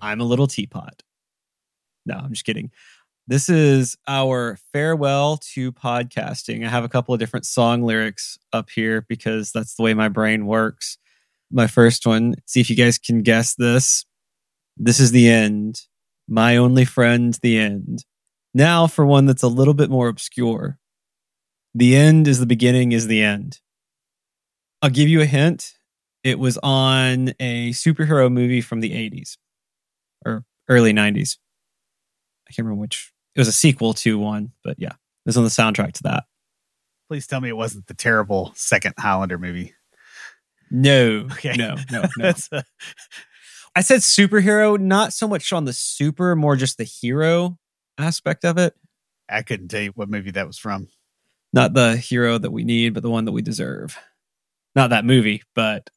I'm a little teapot. No, I'm just kidding. This is our farewell to podcasting. I have a couple of different song lyrics up here because that's the way my brain works. My first one, see if you guys can guess this. This is the end. My only friend, the end. Now for one that's a little bit more obscure. The end is the beginning, is the end. I'll give you a hint. It was on a superhero movie from the 80s or early 90s. I can't remember which. It was a sequel to one, but yeah, it was on the soundtrack to that. Please tell me it wasn't the terrible second Highlander movie. No, okay. no, no, no. a- I said superhero, not so much on the super, more just the hero aspect of it. I couldn't tell you what movie that was from. Not the hero that we need, but the one that we deserve. Not that movie, but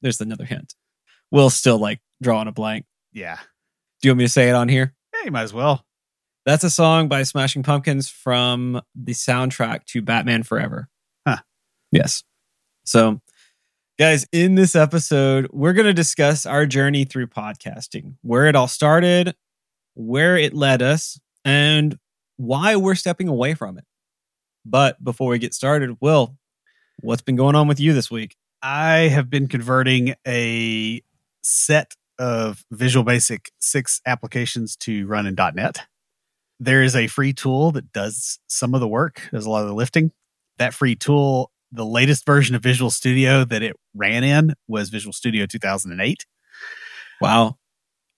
there's another hint. We'll still like drawing a blank. Yeah. Do you want me to say it on here? Yeah, you might as well. That's a song by Smashing Pumpkins from the soundtrack to Batman Forever. Huh. Yes. So, guys, in this episode, we're going to discuss our journey through podcasting, where it all started, where it led us, and why we're stepping away from it. But before we get started, Will, what's been going on with you this week? I have been converting a set of Visual Basic 6 applications to run in .NET. There is a free tool that does some of the work, does a lot of the lifting. That free tool, the latest version of Visual Studio that it ran in was Visual Studio 2008. Wow.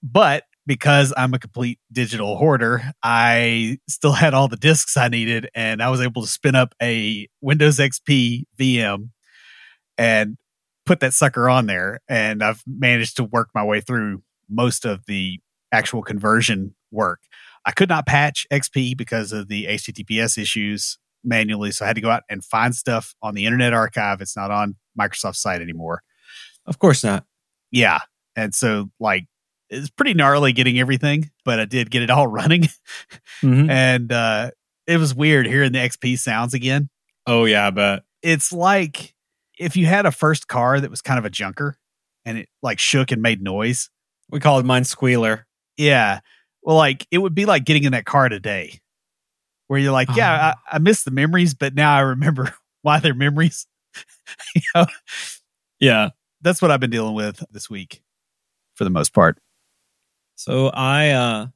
But because I'm a complete digital hoarder, I still had all the disks I needed and I was able to spin up a Windows XP VM and put that sucker on there and I've managed to work my way through most of the actual conversion work. I could not patch XP because of the HTTPS issues manually, so I had to go out and find stuff on the Internet Archive. It's not on Microsoft's site anymore. Of course not. Yeah. And so like it's pretty gnarly getting everything, but I did get it all running. Mm-hmm. and uh it was weird hearing the XP sounds again. Oh yeah, but it's like if you had a first car that was kind of a junker and it like shook and made noise. We called mine squealer. Yeah. Well, like it would be like getting in that car today where you're like, yeah, I, ah. I miss the memories, but now I remember why they're memories. you know? Yeah. That's what I've been dealing with this week for the most part. So I uh,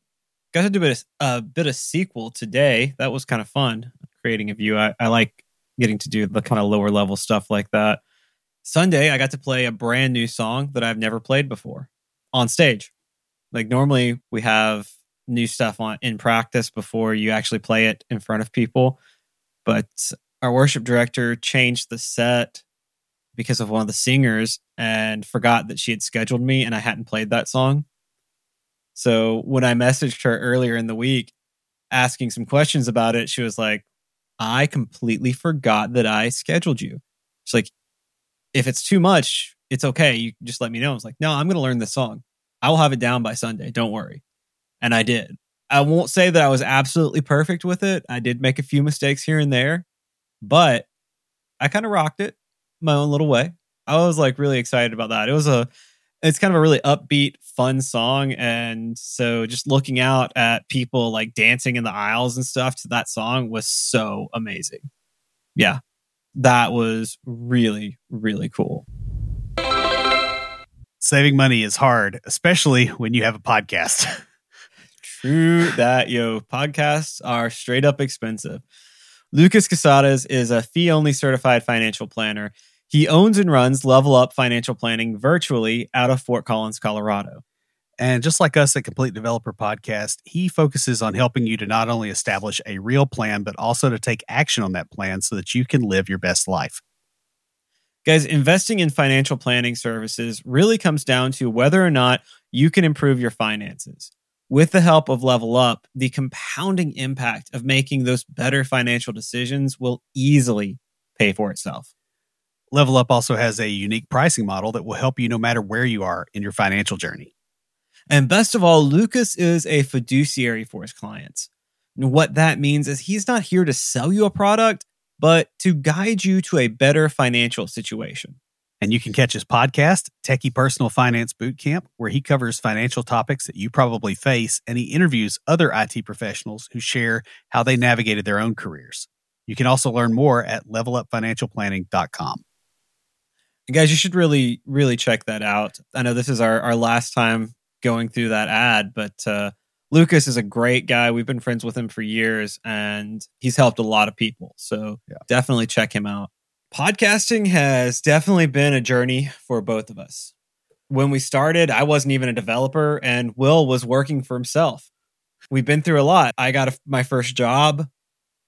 got to do a bit, of, a bit of SQL today. That was kind of fun creating a view. I, I like getting to do the kind of lower level stuff like that. Sunday, I got to play a brand new song that I've never played before on stage. Like normally we have new stuff on in practice before you actually play it in front of people, but our worship director changed the set because of one of the singers and forgot that she had scheduled me and I hadn't played that song. So when I messaged her earlier in the week asking some questions about it, she was like, I completely forgot that I scheduled you. She's like, if it's too much, it's okay. You just let me know. I was like, no, I'm going to learn this song. I will have it down by Sunday. Don't worry. And I did. I won't say that I was absolutely perfect with it. I did make a few mistakes here and there, but I kind of rocked it my own little way. I was like really excited about that. It was a it's kind of a really upbeat, fun song. And so just looking out at people like dancing in the aisles and stuff to that song was so amazing. Yeah, that was really, really cool. Saving money is hard, especially when you have a podcast. True that, yo. Podcasts are straight up expensive. Lucas Casadas is a fee only certified financial planner he owns and runs Level Up Financial Planning virtually out of Fort Collins, Colorado. And just like us at Complete Developer Podcast, he focuses on helping you to not only establish a real plan, but also to take action on that plan so that you can live your best life. Guys, investing in financial planning services really comes down to whether or not you can improve your finances. With the help of Level Up, the compounding impact of making those better financial decisions will easily pay for itself. Level Up also has a unique pricing model that will help you no matter where you are in your financial journey. And best of all, Lucas is a fiduciary for his clients. And what that means is he's not here to sell you a product, but to guide you to a better financial situation. And you can catch his podcast, Techie Personal Finance Bootcamp, where he covers financial topics that you probably face and he interviews other IT professionals who share how they navigated their own careers. You can also learn more at levelupfinancialplanning.com. Guys, you should really, really check that out. I know this is our, our last time going through that ad, but uh, Lucas is a great guy. We've been friends with him for years and he's helped a lot of people. So yeah. definitely check him out podcasting has definitely been a journey for both of us. When we started, I wasn't even a developer, and Will was working for himself. We've been through a lot. I got a, my first job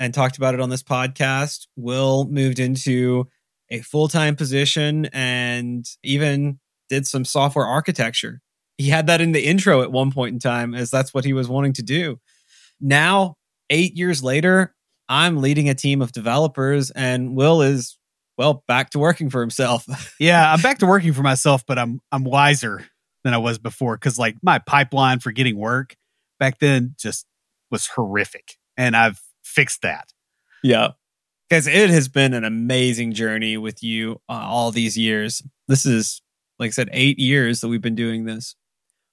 and talked about it on this podcast. Will moved into a full time position and even did some software architecture. He had that in the intro at one point in time, as that's what he was wanting to do. Now, eight years later, I'm leading a team of developers, and Will is well, back to working for himself. yeah, I'm back to working for myself, but I'm I'm wiser than I was before because like my pipeline for getting work back then just was horrific, and I've fixed that. Yeah, guys, it has been an amazing journey with you uh, all these years. This is, like I said, eight years that we've been doing this.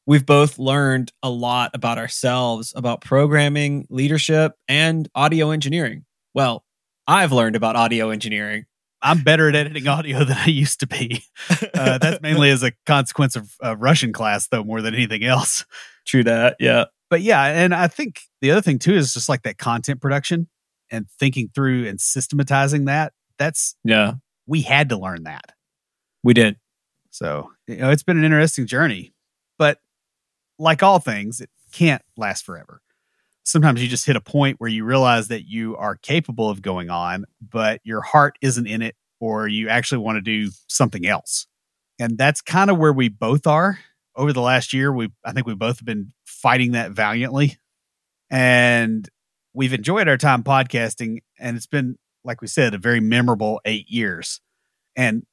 We've both learned a lot about ourselves, about programming, leadership, and audio engineering. Well, I've learned about audio engineering I'm better at editing audio than I used to be. Uh, that's mainly as a consequence of uh, Russian class, though, more than anything else. True that. Yeah. But yeah, and I think the other thing too is just like that content production and thinking through and systematizing that. That's yeah. We had to learn that. We did. So you know, it's been an interesting journey, but like all things, it can't last forever sometimes you just hit a point where you realize that you are capable of going on, but your heart isn't in it, or you actually want to do something else. And that's kind of where we both are. Over the last year, we I think we both have been fighting that valiantly. And we've enjoyed our time podcasting, and it's been, like we said, a very memorable eight years. And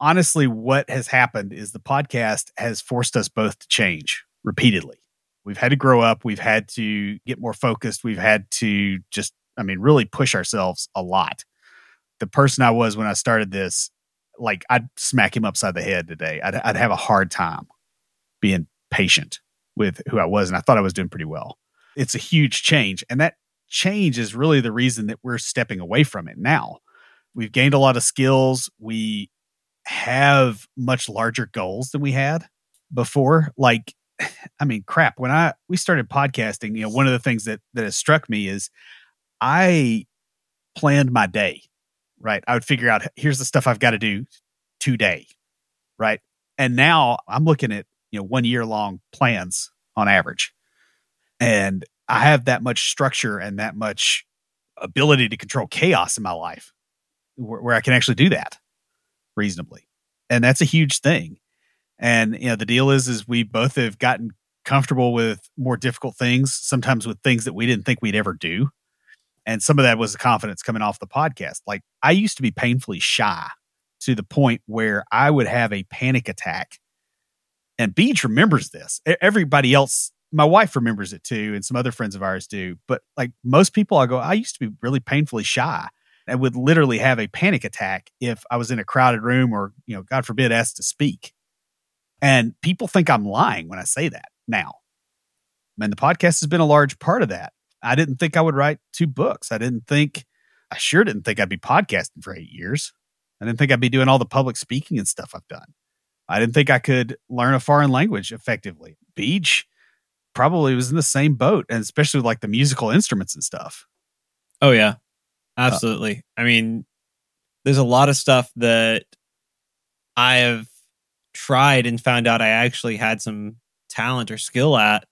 honestly, what has happened is the podcast has forced us both to change repeatedly. We've had to grow up. We've had to get more focused. We've had to just i mean really push ourselves a lot. The person i was when i started this like i'd smack him upside the head today. I'd, I'd have a hard time being patient with who i was and i thought i was doing pretty well. It's a huge change and that change is really the reason that we're stepping away from it now we've gained a lot of skills we have much larger goals than we had before like I mean, crap. When I we started podcasting, you know, one of the things that that has struck me is I planned my day. Right, I would figure out here's the stuff I've got to do today. Right, and now I'm looking at you know one year long plans on average, and I have that much structure and that much ability to control chaos in my life, where, where I can actually do that reasonably, and that's a huge thing and you know, the deal is, is we both have gotten comfortable with more difficult things, sometimes with things that we didn't think we'd ever do. And some of that was the confidence coming off the podcast. Like I used to be painfully shy to the point where I would have a panic attack. And Beej remembers this. Everybody else, my wife remembers it too, and some other friends of ours do. But like most people, I go, I used to be really painfully shy. I would literally have a panic attack if I was in a crowded room or, you know, God forbid, asked to speak. And people think I'm lying when I say that now. And the podcast has been a large part of that. I didn't think I would write two books. I didn't think, I sure didn't think I'd be podcasting for eight years. I didn't think I'd be doing all the public speaking and stuff I've done. I didn't think I could learn a foreign language effectively. Beej probably was in the same boat, and especially like the musical instruments and stuff. Oh, yeah. Absolutely. Uh, I mean, there's a lot of stuff that I have tried and found out I actually had some talent or skill at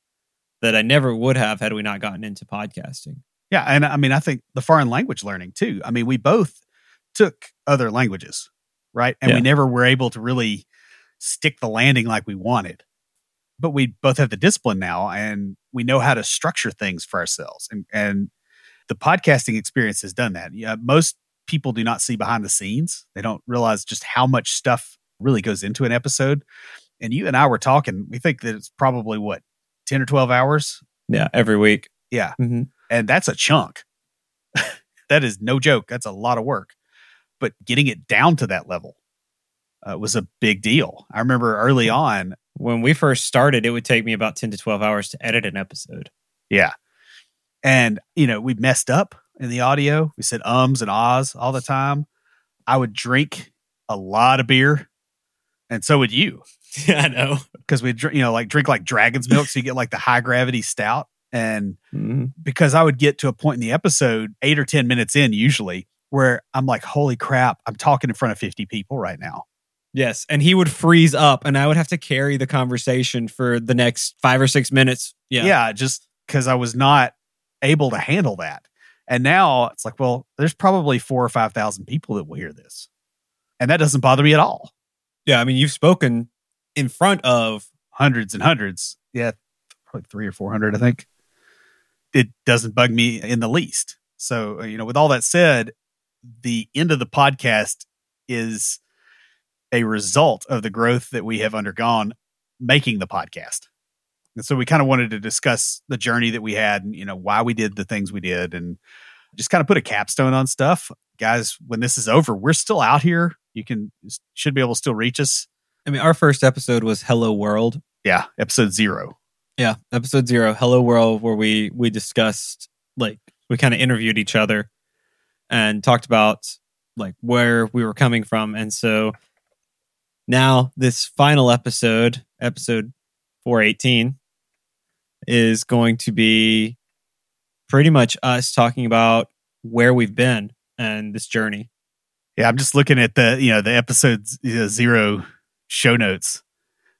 that I never would have had we not gotten into podcasting. Yeah, and I mean I think the foreign language learning too. I mean we both took other languages, right? And yeah. we never were able to really stick the landing like we wanted. But we both have the discipline now and we know how to structure things for ourselves. And, and the podcasting experience has done that. Yeah, most people do not see behind the scenes. They don't realize just how much stuff really goes into an episode. And you and I were talking, we think that it's probably what, 10 or 12 hours? Yeah, every week. Yeah. hmm And that's a chunk. that is no joke. That's a lot of work. But getting it down to that level uh, was a big deal. I remember early on, When we first started, it would take me about 10 to 12 hours to edit an episode. yeah. And, you know, we messed up in the audio. We said ums and ahs all the time. I would drink a lot of beer, and so would you. Yeah, I know. because we you know like drink like dragon's milk so you get like the high gravity stout and Mhm. because i would get to a point in the episode eight or ten minutes in usually where i'm like holy crap i'm talking in front of 50 people right now Yes. And he would freeze up, and I would have to carry the conversation for the next five or six minutes. Yeah. yeah, just because i was not able to handle that and now it's like well there's probably four or five thousand people that will hear this and that doesn't bother me at all Yeah. I mean, you've spoken in front of, hundreds and hundreds yeah probably three or four hundred i think it doesn't bug me in the least so uh, you know with all that said the end of the podcast is a result of the growth that we have undergone making the podcast and so we kind of wanted to discuss the journey that we had and you know why we did the things we did and just kind of put a capstone on stuff guys when this is over we're still out here you can should be able to still reach us I mean, our first episode was Hello World. yeah episode zero Yeah. Episode zero, Hello World, where we, we discussed, like, we kind of interviewed each other and talked about, like, where we were coming from. And so now this final episode, episode 418, is going to be pretty much us talking about where we've been and this journey. Yeah, I'm just looking at the you know the episode z- you know, zero show notes,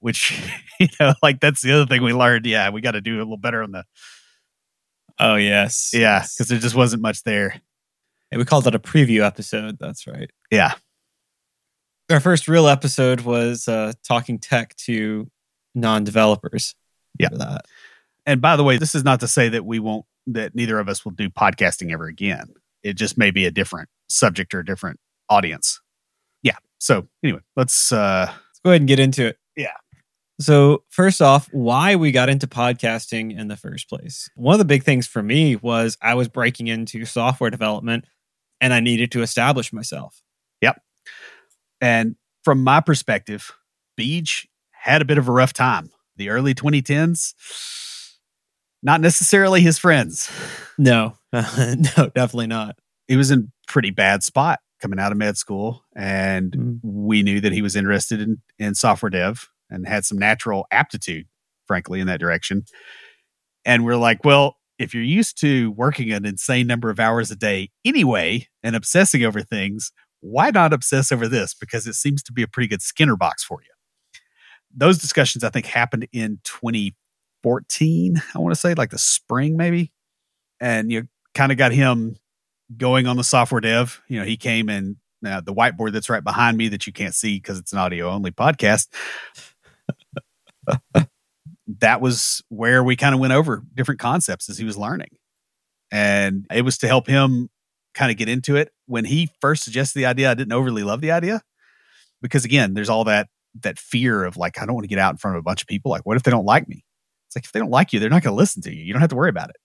which you know like that's the other thing we learned. Yeah, we got to do a little better on the Oh, yes. yeah because there just wasn't much there. And we called it a preview episode. That's right. Yeah, Our first real episode was uh, talking tech to non-developers. Yeah. That. and by the way, this is not to say that we won't that neither of us will do podcasting ever again. It just may be a different subject or a different audience. Yeah. So anyway, let's uh Let's go ahead and get into it. Yeah. So first off, why we got into podcasting in the first place. One of the big things for me was I was breaking into software development and I needed to establish myself. And from my perspective, Beej had a bit of a rough time. The early 2010s, not necessarily his friends. No, no, definitely not. he was in pretty bad spot coming out of med school and Mm. we knew that he was interested in, in software dev and had some natural aptitude frankly in that direction and we're like well if you're used to working an insane number of hours a day anyway and obsessing over things why not obsess over this because it seems to be a pretty good skinner box for you those discussions i think happened in 2014 i want to say like the spring maybe and you kind of got him going on the software dev. You know, he came and uh, the whiteboard that's right behind me that you can't see because it's an audio only podcast. that was where we kind of went over different concepts as he was learning. And it was to help him kind of get into it. When he first suggested the idea, I didn't overly love the idea because again, there's all that that fear of like, I don't want to get out in front of a bunch of people. Like, what if they don't like me? It's like if they don't like you, they're not going to listen to you. You don't have to worry about it.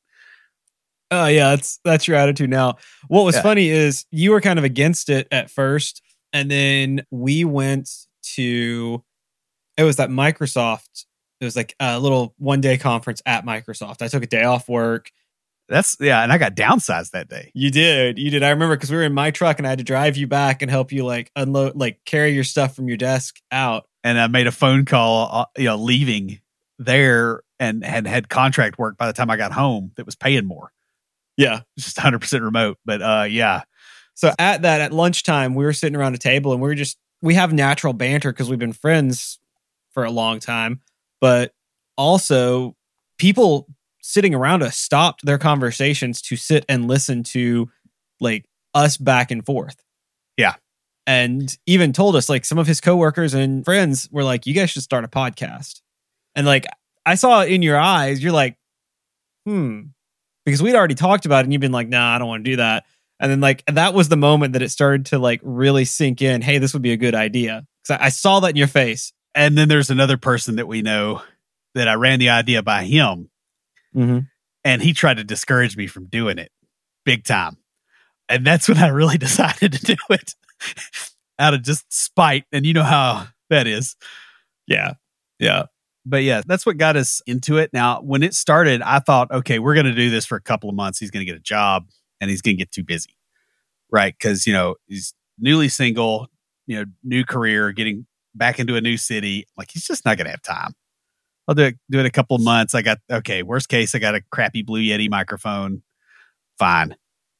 Oh yeah, that's that's your attitude now. What was Yeah. funny is you were kind of against it at first, and then we went to it was that Microsoft. It was like a little one day conference at Microsoft. I took a day off work. That's yeah, and I got downsized that day. You did, you did. I remember because we were in my truck and I had to drive you back and help you like unload, like carry your stuff from your desk out. and I made a phone call, uh, you know, leaving there and had had contract work by the time I got home that was paying more. Yeah. Just 100% remote. But uh, yeah, So at that, at lunchtime, we were sitting around a table and we were just, we have natural banter because we've been friends for a long time. But also, people sitting around us stopped their conversations to sit and listen to like us back and forth. Yeah. And even told us, like, some of his coworkers and friends were like, you guys should start a podcast. And like, I saw it in your eyes. You're like, hmm, because we'd already talked about it, and you've been like, nah, I don't want to do that. And then like that was the moment that it started to like really sink in. Hey, this would be a good idea because I, I saw that in your face. And then there's another person that we know that I ran the idea by him, Mm-hmm. and he tried to discourage me from doing it big time. And that's when I really decided to do it out of just spite. And you know how that is. Yeah, yeah, But yeah, that's what got us into it. Now, when it started, I thought, okay, we're going to do this for a couple of months. He's going to get a job and he's going to get too busy. Right. Cause, you know, he's newly single, you know, new career, getting back into a new city. Like he's just not going to have time. I'll do it, do it a couple of months. I got, okay, worst case, I got a crappy Blue Yeti microphone. Fine.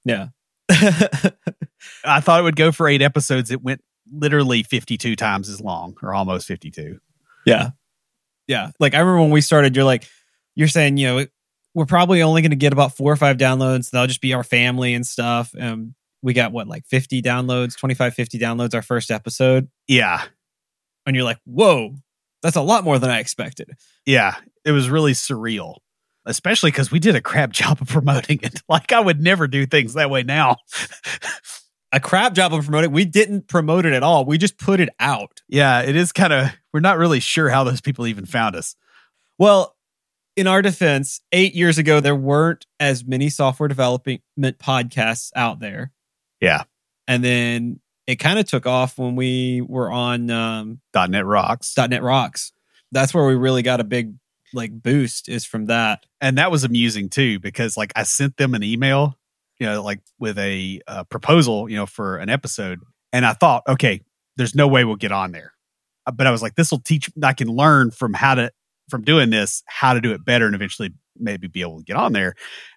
yeah. I thought it would go for eight episodes. It went literally 52 times as long or almost 52. Yeah. Yeah. Like I remember when we started, you're like, you're saying, you know, we're probably only going to get about four or five downloads. That'll just be our family and stuff. Um, we got what, like 50 downloads, 25, 50 downloads our first episode. Yeah. And you're like, whoa, that's a lot more than I expected. Yeah. It was really surreal, especially because we did a crap job of promoting it. Like I would never do things that way now. A crap job of promoting. We didn't promote it at all. We just put it out. yeah. It is kind of, we're not really sure how those people even found us. Well, in our defense, eight years ago, there weren't as many software development podcasts out there. Yeah. And then it kind of took off when we were on um, .NET Rocks. .NET Rocks. That's where we really got a big like boost is from that. and that was amusing too because like I sent them an email, you know, like with a uh, proposal, you know, for an episode, and I thought, okay, there's no way we'll get on there, Uh, but I was like, this will teach. I can learn from how to from doing this how to do it better, and eventually maybe be able to get on there.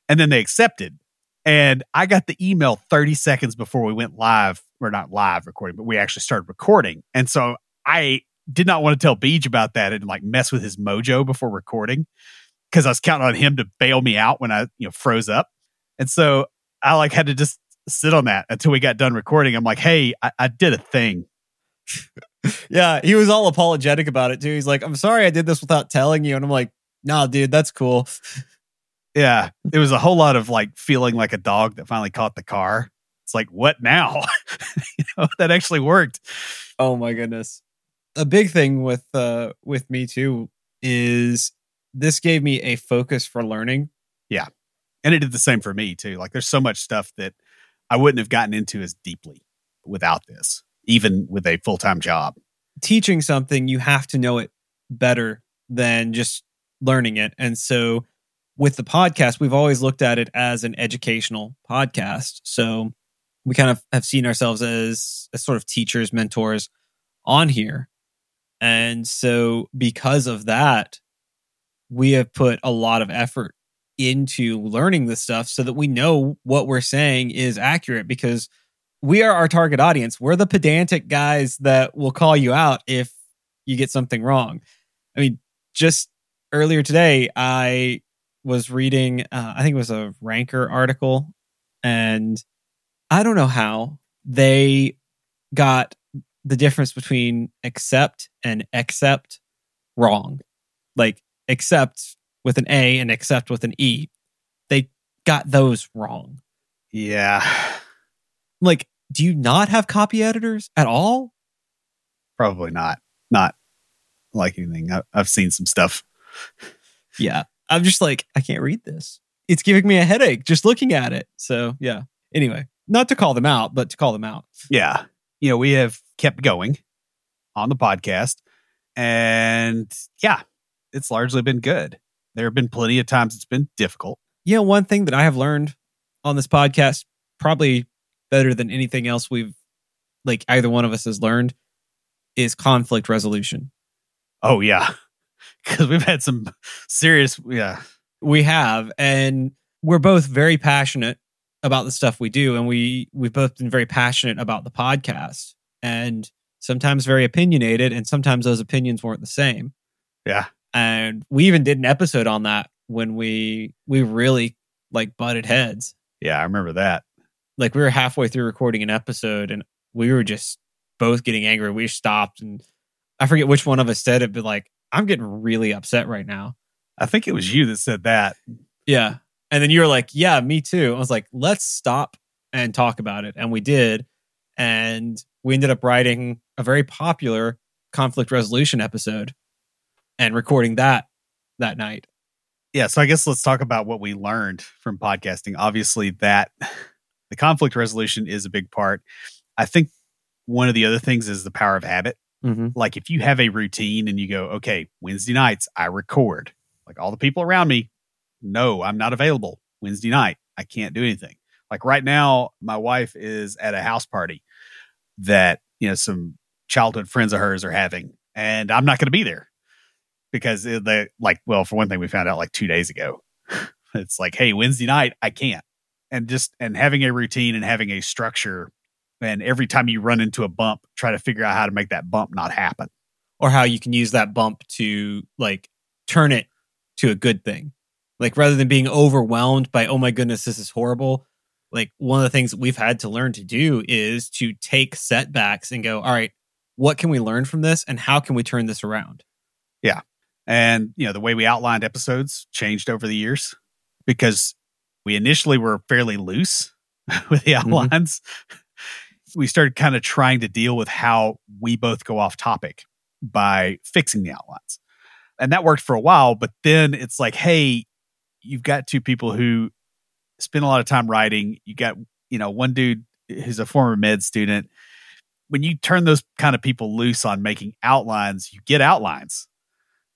And then they accepted, and I got the email 30 seconds before we went live, or not live recording, but we actually started recording, and so I did not want to tell Beej about that and like mess with his mojo before recording because I was counting on him to bail me out when I, you know, froze up. And so I like had to just sit on that until we got done recording. I'm like, hey, I, I did a thing. Yeah, he was all apologetic about it too. He's like, "I'm sorry I did this without telling you," and I'm like, "Nah, dude, that's cool." Yeah. It was a whole lot of like feeling like a dog that finally caught the car. It's like, what now? you know, that actually worked. Oh my goodness. A big thing with uh with me too is this gave me a focus for learning. Yeah. And it did the same for me too. Like there's so much stuff that I wouldn't have gotten into as deeply without this, even with a full time job. Teaching something, you have to know it better than just learning it. And so with the podcast, we've always looked at it as an educational podcast. So we kind of have seen ourselves as, as sort of teachers, mentors on here. And so because of that, we have put a lot of effort into learning this stuff so that we know what we're saying is accurate because we are our target audience. We're the pedantic guys that will call you out if you get something wrong. I mean, just earlier today, I was reading, uh, I think it was a Ranker article, and I don't know how they got the difference between accept and accept wrong. Like accept with an A and accept with an E. They got those wrong. Yeah. Like, do you not have copy editors at all? Probably not. Not like anything. I've seen some stuff. Yeah. I'm just like, I can't read this. It's giving me a headache just looking at it. So, yeah. Anyway, not to call them out, but to call them out. Yeah. You know, we have kept going on the podcast. And yeah, it's largely been good. There have been plenty of times it's been difficult. Yeah. One thing that I have learned on this podcast, probably better than anything else we've, like, either one of us has learned, is conflict resolution. Oh, yeah. Because we've had some serious, yeah. we have and we're both very passionate about the stuff we do and we we've both been very passionate about the podcast and sometimes very opinionated and sometimes those opinions weren't the same Yeah. and we even did an episode on that when we we really like butted heads Yeah. I remember that. like we were halfway through recording an episode and we were just both getting angry we stopped and i forget which one of us said it but like i'm getting really upset right now I think it was you that said that. Yeah. And then you were like, yeah, me too. I was like, let's stop and talk about it. And we did. And we ended up writing a very popular conflict resolution episode and recording that that night. Yeah. So I guess let's talk about what we learned from podcasting. Obviously, that the conflict resolution is a big part. I think one of the other things is the power of habit. Mm-hmm. Like if you have a routine and you go, okay, Wednesday nights, I record, like all the people around me, no, I'm not available Wednesday night. I can't do anything. Like right now, my wife is at a house party that, you know, some childhood friends of hers are having, and I'm not going to be there because they like, well, for one thing, we found out like two days ago. it's like, hey, Wednesday night, I can't. And just, and having a routine and having a structure and every time you run into a bump, try to figure out how to make that bump not happen. Or how you can use that bump to like turn it to a good thing. Like rather than being overwhelmed by, oh my goodness, this is horrible. Like one of the things that we've had to learn to do is to take setbacks and go, all right, what can we learn from this and how can we turn this around? Yeah. And, you know, the way we outlined episodes changed over the years because we initially were fairly loose with the mm-hmm. outlines. Mm-hmm we started kind of trying to deal with how we both go off topic by fixing the outlines. And that worked for a while, but then it's like, hey, you've got two people who spend a lot of time writing. You got, you know, one dude who's a former med student. When you turn those kind of people loose on making outlines, you get outlines.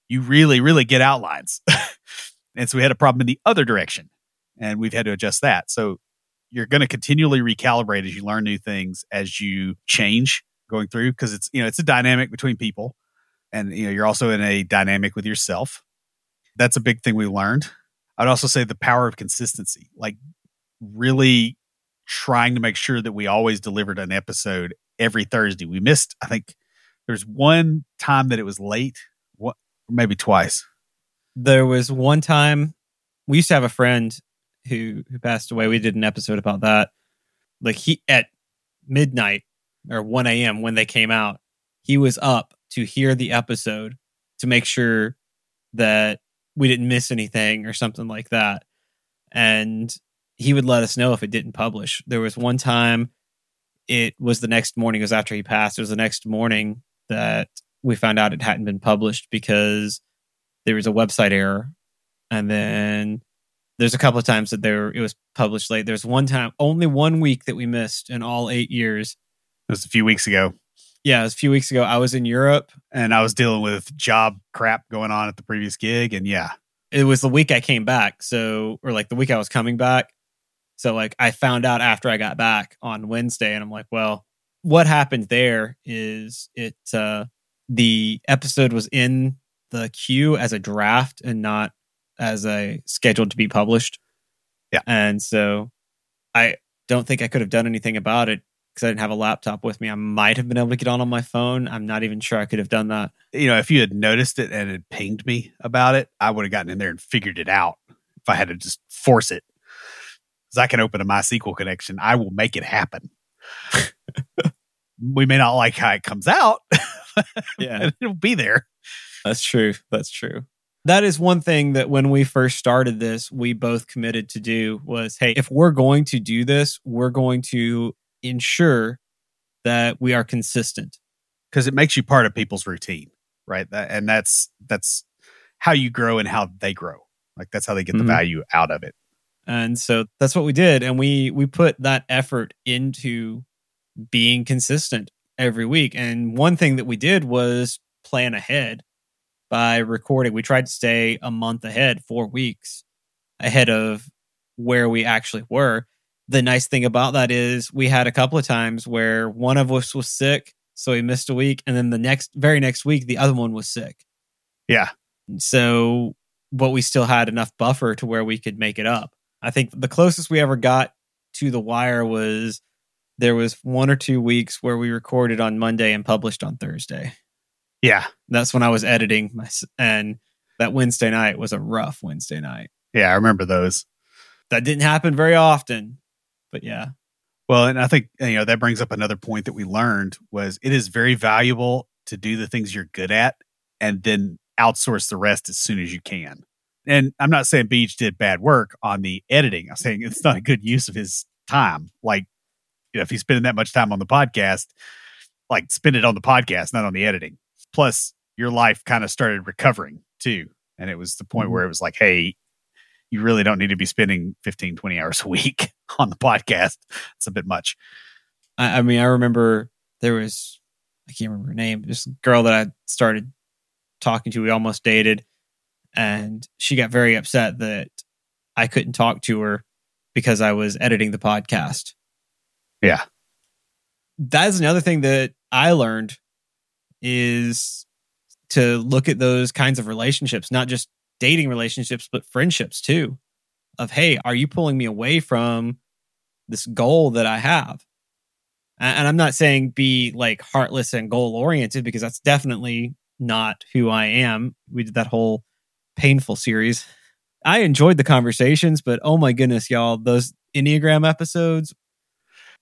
You really, really get outlines. and so we had a problem in the other direction and we've had to adjust that. So you're going to continually recalibrate as you learn new things as you change going through because it's you know it's a dynamic between people and you know you're also in a dynamic with yourself. That's a big thing we learned. I'd also say the power of consistency like really trying to make sure that we always delivered an episode every thursday. We missed i think there's one time that it was late what maybe twice. There was one time we used to have a friend who who passed away. We did an episode about that. Like he at midnight or 1 a.m. when they came out, he was up to hear the episode to make sure that we didn't miss anything or something like that. And he would let us know if it didn't publish. There was one time it was the next morning, it was after he passed, it was the next morning that we found out it hadn't been published because there was a website error. And then there's a couple of times that there it was published late. There's one time, only one week that we missed in all eight years. It was a few weeks ago. Yeah, it was a few weeks ago. I was in Europe and I was dealing with job crap going on at the previous gig. And yeah, it was the week I came back. So, or like the week I was coming back. So, like, I found out after I got back on Wednesday, and I'm like, well, what happened there is it, uh, the episode was in the queue as a draft and not as I scheduled to be published. Yeah. And so I don't think I could have done anything about it because I didn't have a laptop with me. I might have been able to get on on my phone. I'm not even sure I could have done that. You know, if you had noticed it and had pinged me about it, I would have gotten in there and figured it out if I had to just force it. Because I can open a MySQL connection, I will make it happen. we may not like how it comes out. yeah. it'll be there. That's true. That's true that is one thing that when we first started this, we both committed to do was hey, if we're going to do this, we're going to ensure that we are consistent because it makes you part of people's routine, right? That, and that's that's how you grow and how they grow. Like that's how they get mm-hmm. the value out of it. And so that's what we did and we we put that effort into being consistent every week. And one thing that we did was plan ahead by recording. We tried to stay a month ahead, four weeks ahead of where we actually were. The nice thing about that is we had a couple of times where one of us was sick, so we missed a week, and then the next very next week the other one was sick. Yeah. So but we still had enough buffer to where we could make it up. I think the closest we ever got to the wire was there was one or two weeks where we recorded on Monday and published on Thursday. Yeah. That's when I was editing my, and that Wednesday night was a rough Wednesday night. Yeah, I remember those. That didn't happen very often, but yeah. Well, and I think you know that brings up another point that we learned was it is very valuable to do the things you're good at and then outsource the rest as soon as you can. And I'm not saying Beej did bad work on the editing. I'm saying it's not a good use of his time. Like, you know, if he's spending that much time on the podcast, like spend it on the podcast, not on the editing. Plus, your life kind of started recovering too. And it was the point mm-hmm. where it was like, hey, you really don't need to be spending 15, 20 hours a week on the podcast. It's a bit much. I, I mean, I remember there was, I can't remember her name, this girl that I started talking to, we almost dated. And she got very upset that I couldn't talk to her because I was editing the podcast. Yeah. That's another thing that I learned is to look at those kinds of relationships, not just dating relationships, but friendships too. Of, hey, are you pulling me away from this goal that I have? And I'm not saying be like heartless and goal oriented because that's definitely not who I am. We did that whole painful series. I enjoyed the conversations, but oh my goodness, y'all, those Enneagram episodes,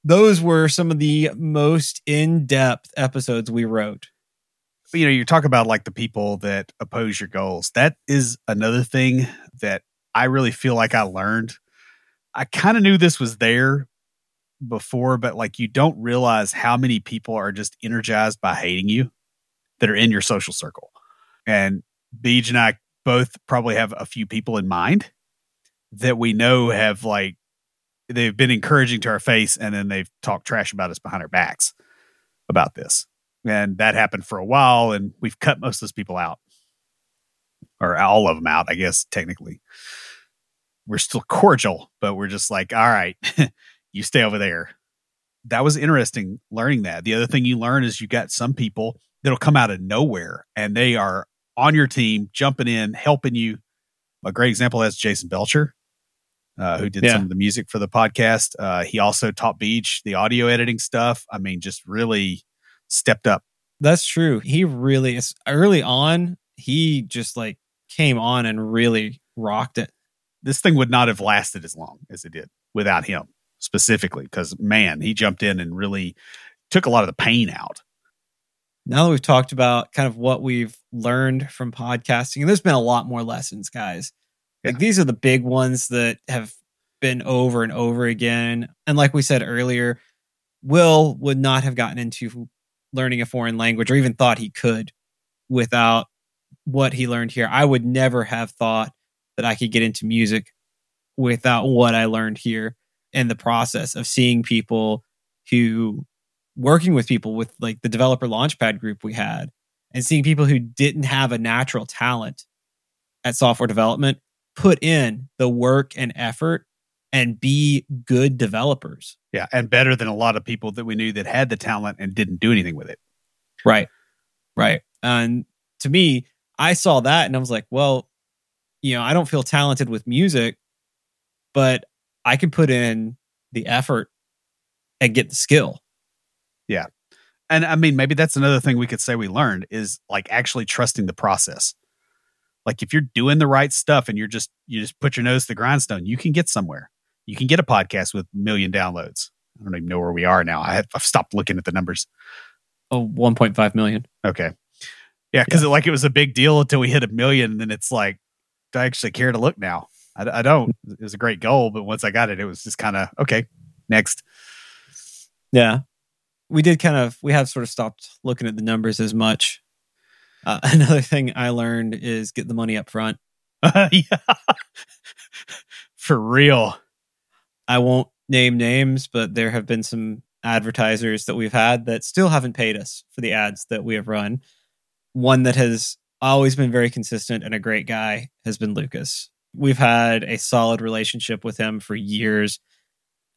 those were some of the most in depth episodes we wrote you know, you talk about like the people that oppose your goals. That is another thing that I really feel like I learned. I kind of knew this was there before, but like you don't realize how many people are just energized by hating you that are in your social circle. And Beej and I both probably have a few people in mind that we know have like they've been encouraging to our face and then they've talked trash about us behind our backs about this and that happened for a while and we've cut most of those people out. Or all of them out i guess technically. We're still cordial but we're just like all right you stay over there. That was interesting learning that. The other thing you learn is you got some people that'll come out of nowhere and they are on your team jumping in helping you. A great example is jason belcher uh, who did yeah. some of the music for the podcast. Uh, he also taught Beej the audio editing stuff. I mean just really stepped up. That's true. He really is early on, he just like came on and really rocked it. This thing would not have lasted as long as it did without him specifically because man, he jumped in and really took a lot of the pain out. Now that we've talked about kind of what we've learned from podcasting, and there's been a lot more lessons, guys. Yeah. Like these are the big ones that have been over and over again. And like we said earlier, Will would not have gotten into learning a foreign language or even thought he could without what he learned here. I would never have thought that I could get into music without what I learned here in the process of seeing people who working with people with like the developer launchpad group we had and seeing people who didn't have a natural talent at software development put in the work and effort and be good developers. Yeah, and better than a lot of people that we knew that had the talent and didn't do anything with it. Right. Right. And to me, I saw that and I was like, well, you know, I don't feel talented with music, but I can put in the effort and get the skill. Yeah. And I mean, maybe that's another thing we could say we learned is like actually trusting the process. Like if you're doing the right stuff and you're just you just put your nose to the grindstone, you can get somewhere you can get a podcast with a million downloads. I don't even know where we are now. I have, I've stopped looking at the numbers. Oh, 1.5 million. Okay. Yeah, because yeah. like it was a big deal until we hit a million, and then it's like, do I actually care to look now? I, I don't. It was a great goal, but once I got it, it was just kind of okay. Next. Yeah, we did kind of. We have sort of stopped looking at the numbers as much. Uh, another thing I learned is get the money up front. Uh, yeah, for real. I won't name names, but there have been some advertisers that we've had that still haven't paid us for the ads that we have run. One that has always been very consistent and a great guy has been Lucas. We've had a solid relationship with him for years,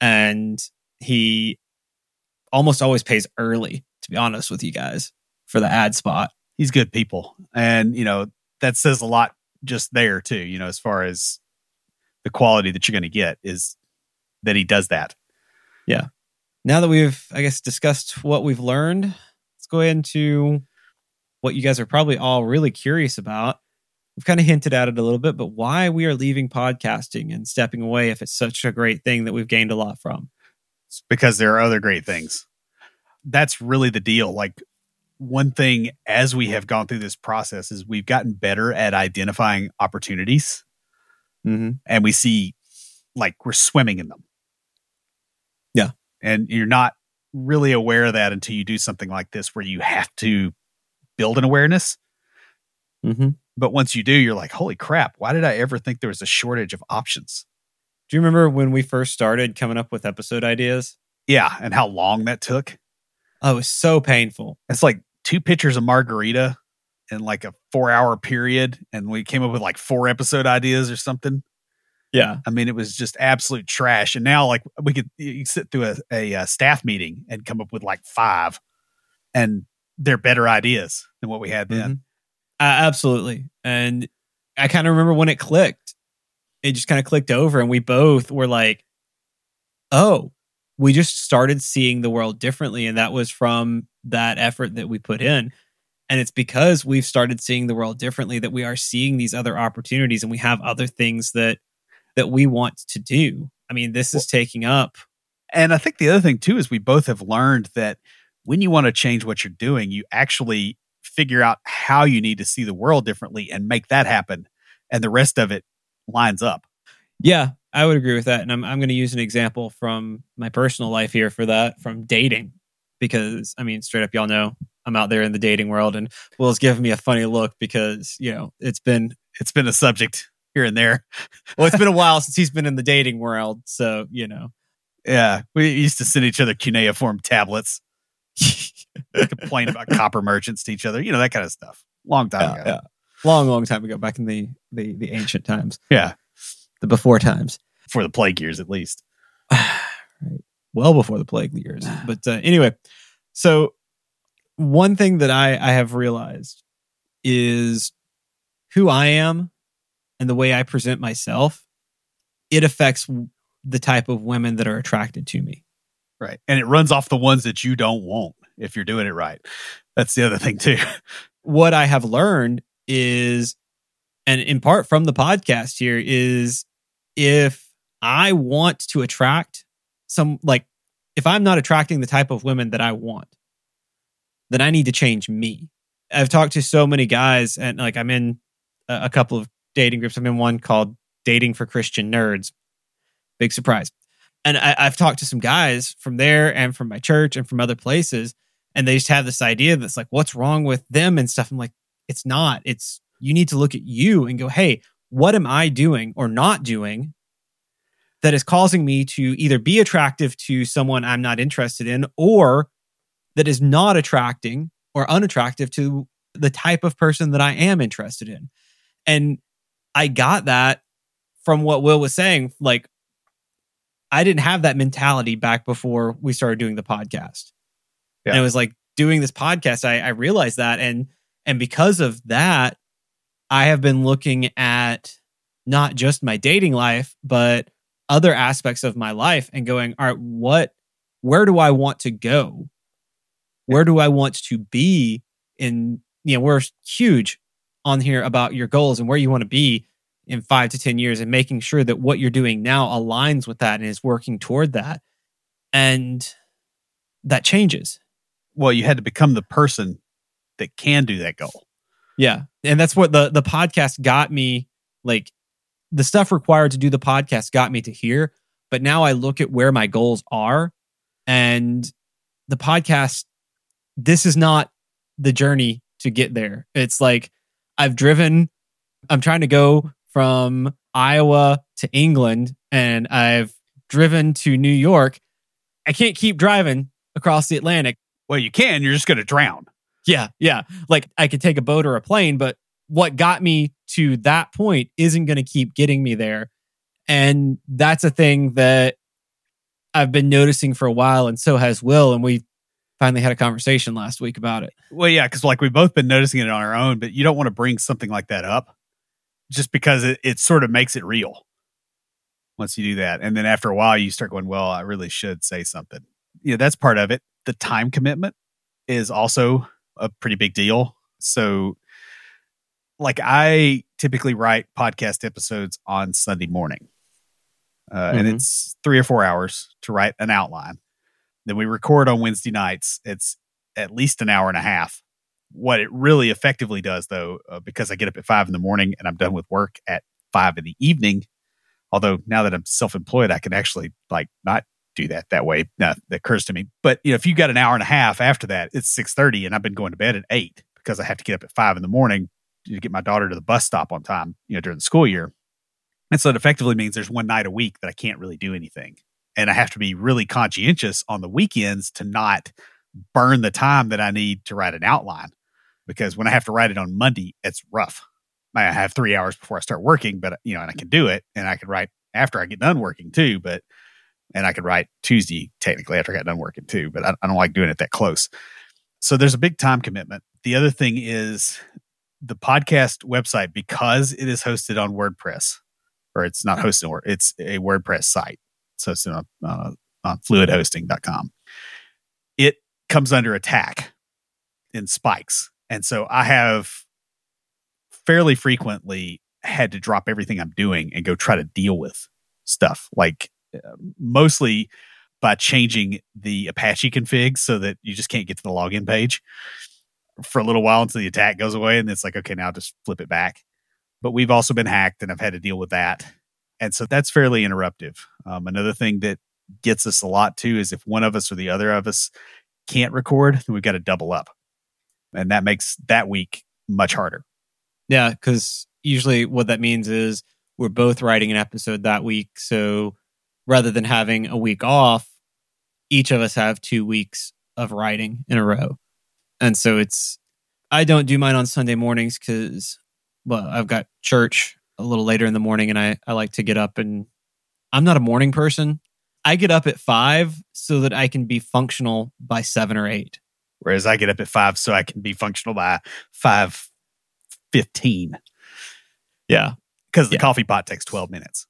and he almost always pays early, to be honest with you guys, for the ad spot. He's good people. And, you know, that says a lot just there, too, you know, as far as the quality that you're going to get is that he does that. Yeah. Now that we've, I guess, discussed what we've learned, let's go into what you guys are probably all really curious about. We've kind of hinted at it a little bit, but why we are leaving podcasting and stepping away if it's such a great thing that we've gained a lot from. It's because there are other great things. That's really the deal. Like, one thing as we have gone through this process is we've gotten better at identifying opportunities Mm-hmm. and we see like we're swimming in them. And you're not really aware of that until you do something like this where you have to build an awareness. Mm-hmm. But once you do, you're like, holy crap, why did I ever think there was a shortage of options? Do you remember when we first started coming up with episode ideas? Yeah. And how long that took. Oh, it was so painful. It's like two pitchers of margarita in like a four hour period. And we came up with like four episode ideas or something. Yeah. I mean, it was just absolute trash. And now, like, we could you sit through a, a, uh staff meeting and come up with like five, and they're better ideas than what we had then. Mhm. Uh, absolutely. And I kind of remember when it clicked. It just kind of clicked over, and we both were like, oh, we just started seeing the world differently. And that was from that effort that we put in. And it's because we've started seeing the world differently that we are seeing these other opportunities and we have other things that that we want to do. I mean, this is taking up And I think the other thing too is we both have learned that when you want to change what you're doing, you actually figure out how you need to see the world differently and make that happen. And the rest of it lines up. Yeah, I would agree with that. And I'm I'm going to use an example from my personal life here for that from dating because I mean, straight up, y'all know I'm out there in the dating world, and Will's giving me a funny look because you know it's been It's been a subject here and there. well, it's been a while since he's been in the dating world, so you know. Yeah. We used to send each other cuneiform tablets, complain about copper merchants to each other, you know, that kind of stuff. Long time Yeah, ago. yeah. long, long time ago, back in the the the ancient times, yeah. the before times. For the plague years, at least. right. Well before the plague years. But uh, anyway, so one thing that I, I have realized is who I am and the way I present myself. It affects the type of women that are attracted to me. Right. And it runs off the ones that you don't want if you're doing it right. That's the other thing, too. What I have learned is, and in part from the podcast here, is if I want to attract some, like, if I'm not attracting the type of women that I want, then I need to change me. I've talked to so many guys, and like I'm in a, a couple of dating groups. I'm in one called Dating for Christian Nerds. Big surprise. And I, I've talked to some guys from there and from my church and from other places, and they just have this idea that's like, what's wrong with them and stuff. I'm like, it's not. It's you need to look at you and go, hey, what am I doing or not doing that is causing me to either be attractive to someone I'm not interested in or that is not attracting or unattractive to the type of person that I am interested in. And I got that from what Will was saying. Like, I didn't have that mentality back before we started doing the podcast. Yeah. And it was like doing this podcast, I, I realized that. And and because of that, I have been looking at not just my dating life, but other aspects of my life and going, all right, what where do I want to go? Where do I want to be in, you know, we're huge on here about your goals and where you want to be in five to 10 years and making sure that what you're doing now aligns with that and is working toward that. And that changes. Well, you had to become the person that can do that goal. Yeah. And that's what the the podcast got me like the stuff required to do the podcast got me to here, but now I look at where my goals are and the podcast this is not the journey to get there. It's like I've driven I'm trying to go from Iowa to England and I've driven to New York. I can't keep driving across the Atlantic. Well, you can, you're just going to drown. Yeah, yeah. Like I could take a boat or a plane, but what got me to that point isn't going to keep getting me there. And that's a thing that I've been noticing for a while, and so has Will. And we finally had a conversation last week about it. Well, yeah, because like we've both been noticing it on our own, but you don't want to bring something like that up just because it, it sort of makes it real once you do that. And then after a while, you start going, well, I really should say something. Yeah, that's part of it. The time commitment is also a pretty big deal. So, like, I typically write podcast episodes on Sunday morning, uh, and Mhm. it's three or four hours to write an outline. Then we record on Wednesday nights. It's at least an hour and a half. What it really effectively does, though, uh, because I get up at five in the morning and I'm done with work at five in the evening. Although now that I'm self employed, I can actually like not do that that way. Now that occurs to me. But you know, if you got an hour and a half after that, it's six thirty, and I've been going to bed at eight because I have to get up at five in the morning to get my daughter to the bus stop on time. You know, during the school year, and so it effectively means there's one night a week that I can't really do anything, and I have to be really conscientious on the weekends to not burn the time that I need to write an outline because when I have to write it on Monday, it's rough. I have three hours before I start working, but you know, and I can do it, and I can write after I get done working too. But and I could write Tuesday technically after I got done working too, but I, I don't like doing it that close. So there's a big time commitment. The other thing is the podcast website because it is hosted on WordPress, or it's not hosted or it's a WordPress site. So it's on, uh, on fluidhosting.com. It comes under attack in spikes and so I have fairly frequently had to drop everything I'm doing and go try to deal with stuff like uh, mostly by changing the Apache config so that you just can't get to the login page for a little while until the attack goes away. And it's like, okay, now just flip it back. But we've also been hacked and I've had to deal with that. And so that's fairly interruptive. Um, another thing that gets us a lot too is if one of us or the other of us can't record, then we've got to double up and that makes that week much harder. Yeah, because usually what that means is we're both writing an episode that week. So rather than having a week off, each of us have two weeks of writing in a row. And so it's, I don't do mine on Sunday mornings because, well, I've got church a little later in the morning and I, I like to get up and I'm not a morning person. I get up at five so that I can be functional by seven or eight. Whereas I get up at five so I can be functional by five fifteen. Yeah. Because the yeah. coffee pot takes twelve minutes.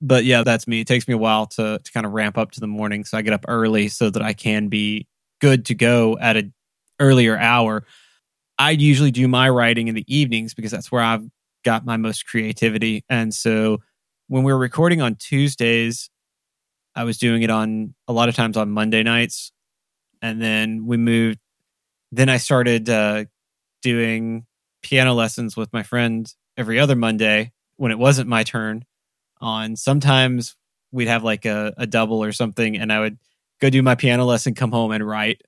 But yeah, that's me. It takes me a while to to kind of ramp up to the morning. So I get up early so that I can be good to go at an earlier hour. I usually do my writing in the evenings because that's where I've got my most creativity. And so when we were recording on Tuesdays, I was doing it on a lot of times on Monday nights and then we moved. Then I started uh, doing piano lessons with my friend every other Monday when it wasn't my turn. On sometimes we'd have like a, a double or something, and I would go do my piano lesson, come home and write.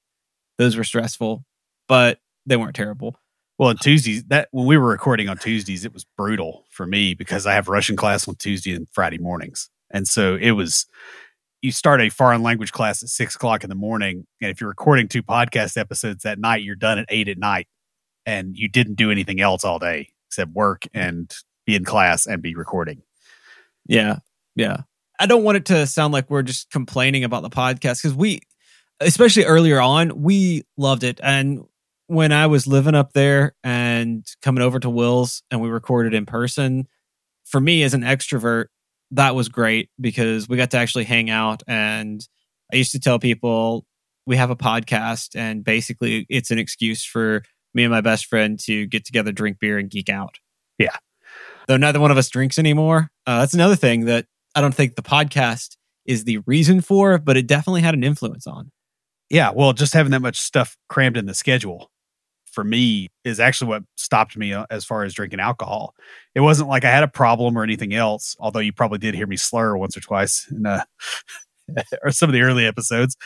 Those were stressful, but they weren't terrible. Well, on Tuesdays, that when we were recording on Tuesdays, it was brutal for me because I have Russian class on Tuesday and Friday mornings, and so it was you start a foreign language class at six o'clock in the morning, and if you're recording two podcast episodes that night, you're done at eight at night, and you didn't do anything else all day except work and be in class and be recording. Yeah, yeah. I don't want it to sound like we're just complaining about the podcast because we, especially earlier on, we loved it. And when I was living up there and coming over to Will's and we recorded in person, for me as an extrovert, that was great because we got to actually hang out. And I used to tell people we have a podcast, and basically it's an excuse for me and my best friend to get together, drink beer, and geek out. Yeah. Though neither one of us drinks anymore. Uh, that's another thing that I don't think the podcast is the reason for, but it definitely had an influence on. Yeah. Well, just having that much stuff crammed in the schedule for me is actually what stopped me uh, as far as drinking alcohol. It wasn't like I had a problem or anything else, although you probably did hear me slur once or twice in uh, or some of the early episodes.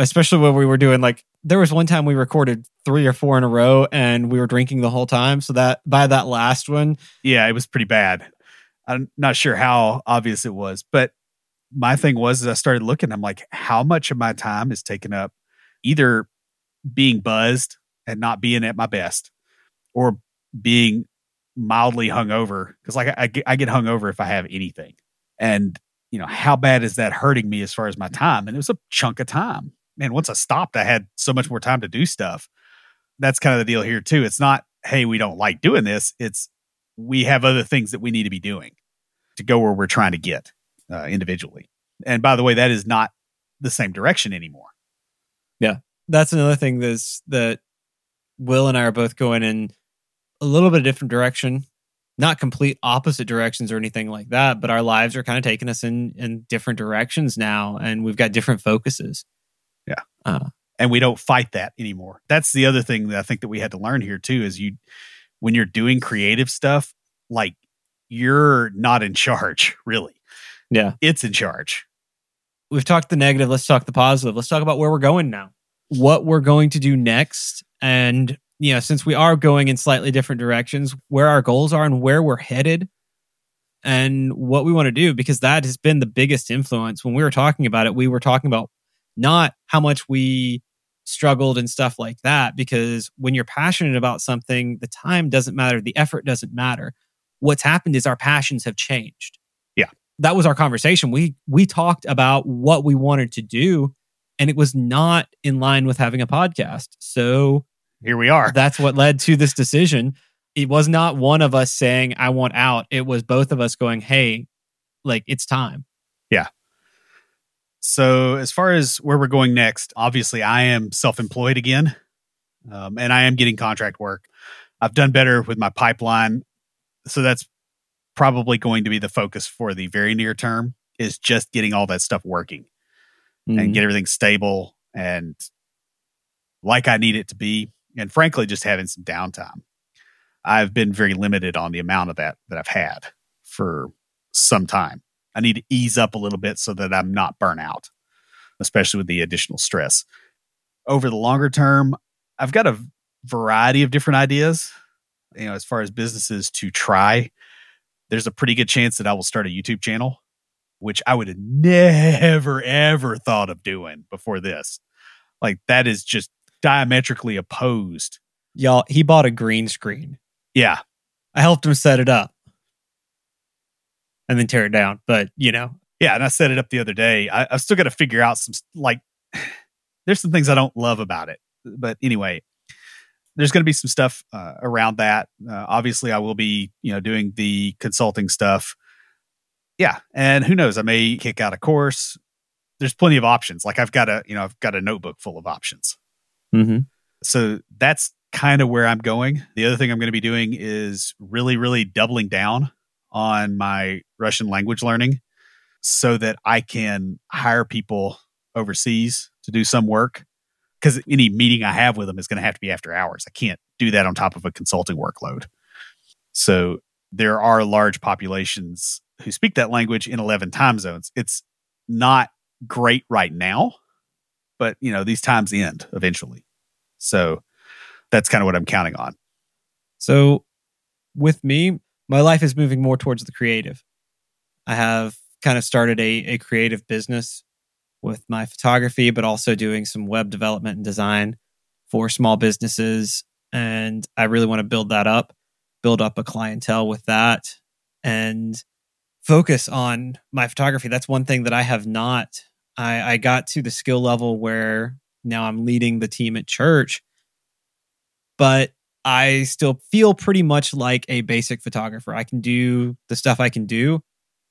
Especially when we were doing like there was one time we recorded three or four in a row and we were drinking the whole time. So that by that last one, yeah, it was pretty bad. I'm not sure how obvious it was, but my thing was I started looking, I'm like, how much of my time is taken up either being buzzed and not being at my best or being mildly hungover because like I, I, get, hungover if I have anything. And you know, how bad is that hurting me as far as my time? And it was a chunk of time. Man, once I stopped, I had so much more time to do stuff. That's kind of the deal here too. It's not, hey, we don't like doing this. It's we have other things that we need to be doing to go where we're trying to get uh, individually. And by the way, that is not the same direction anymore. Yeah, that's another thing that's that Will and I are both going in a little bit of different direction. Not complete opposite directions or anything like that, but our lives are kind of taking us in in different directions now, and we've got different focuses. Yeah, uh, and we don't fight that anymore. That's the other thing that I think that we had to learn here too. Is you when you're doing creative stuff, like you're not in charge, really. Yeah. It's in charge. We've talked the negative. Let's talk the positive. Let's talk about where we're going now. What we're going to do next. And, you know, since we are going in slightly different directions, where our goals are and where we're headed and what we want to do, because that has been the biggest influence. When we were talking about it, we were talking about not how much we struggled and stuff like that, because when you're passionate about something, the time doesn't matter, the effort doesn't matter. What's happened is our passions have changed. Yeah. That was our conversation. We we talked about what we wanted to do and it was not in line with having a podcast. So Here we are. that's what led to this decision. It was not one of us saying, I want out. It was both of us going, hey, like it's time. Yeah. So, as far as where we're going next, obviously, I am self employed again, um, and I am getting contract work. I've done better with my pipeline. So, that's probably going to be the focus for the very near term is just getting all that stuff working Mm-hmm. and get everything stable and like I need it to be. And frankly, just having some downtime. I've been very limited on the amount of that that I've had for some time. I need to ease up a little bit so that I'm not burnt out, especially with the additional stress. Over the longer term, I've got a variety of different ideas. You know, as far as businesses to try, there's a pretty good chance that I will start a YouTube channel, which I would have never, ever thought of doing before this. Like, that is just diametrically opposed. Y'all, he bought a green screen. Yeah. I helped him set it up and then tear it down. But, you know, Yeah. And I set it up the other day. I, I've still got to figure out some, like, there's some things I don't love about it. But anyway, there's going to be some stuff uh, around that. Uh, obviously, I will be, you know, doing the consulting stuff. Yeah, and who knows? I may kick out a course. There's plenty of options. Like I've got a, you know, I've got a notebook full of options. mm-hmm. So that's kind of where I'm going. The other thing I'm going to be doing is really, really doubling down on my Russian language learning so that I can hire people overseas to do some work. Because any meeting I have with them is going to have to be after hours. I can't do that on top of a consulting workload. So there are large populations who speak that language in 11 time zones. It's not great right now, but you know, these times end eventually. So that's kind of what I'm counting on. So with me, my life is moving more towards the creative. I have kind of started a, a creative business with my photography, but also doing some web development and design for small businesses. And I really want to build that up, build up a clientele with that, and focus on my photography. That's one thing that I have not. I, I got to the skill level where now I'm leading the team at church, but I still feel pretty much like a basic photographer. I can do the stuff I can do,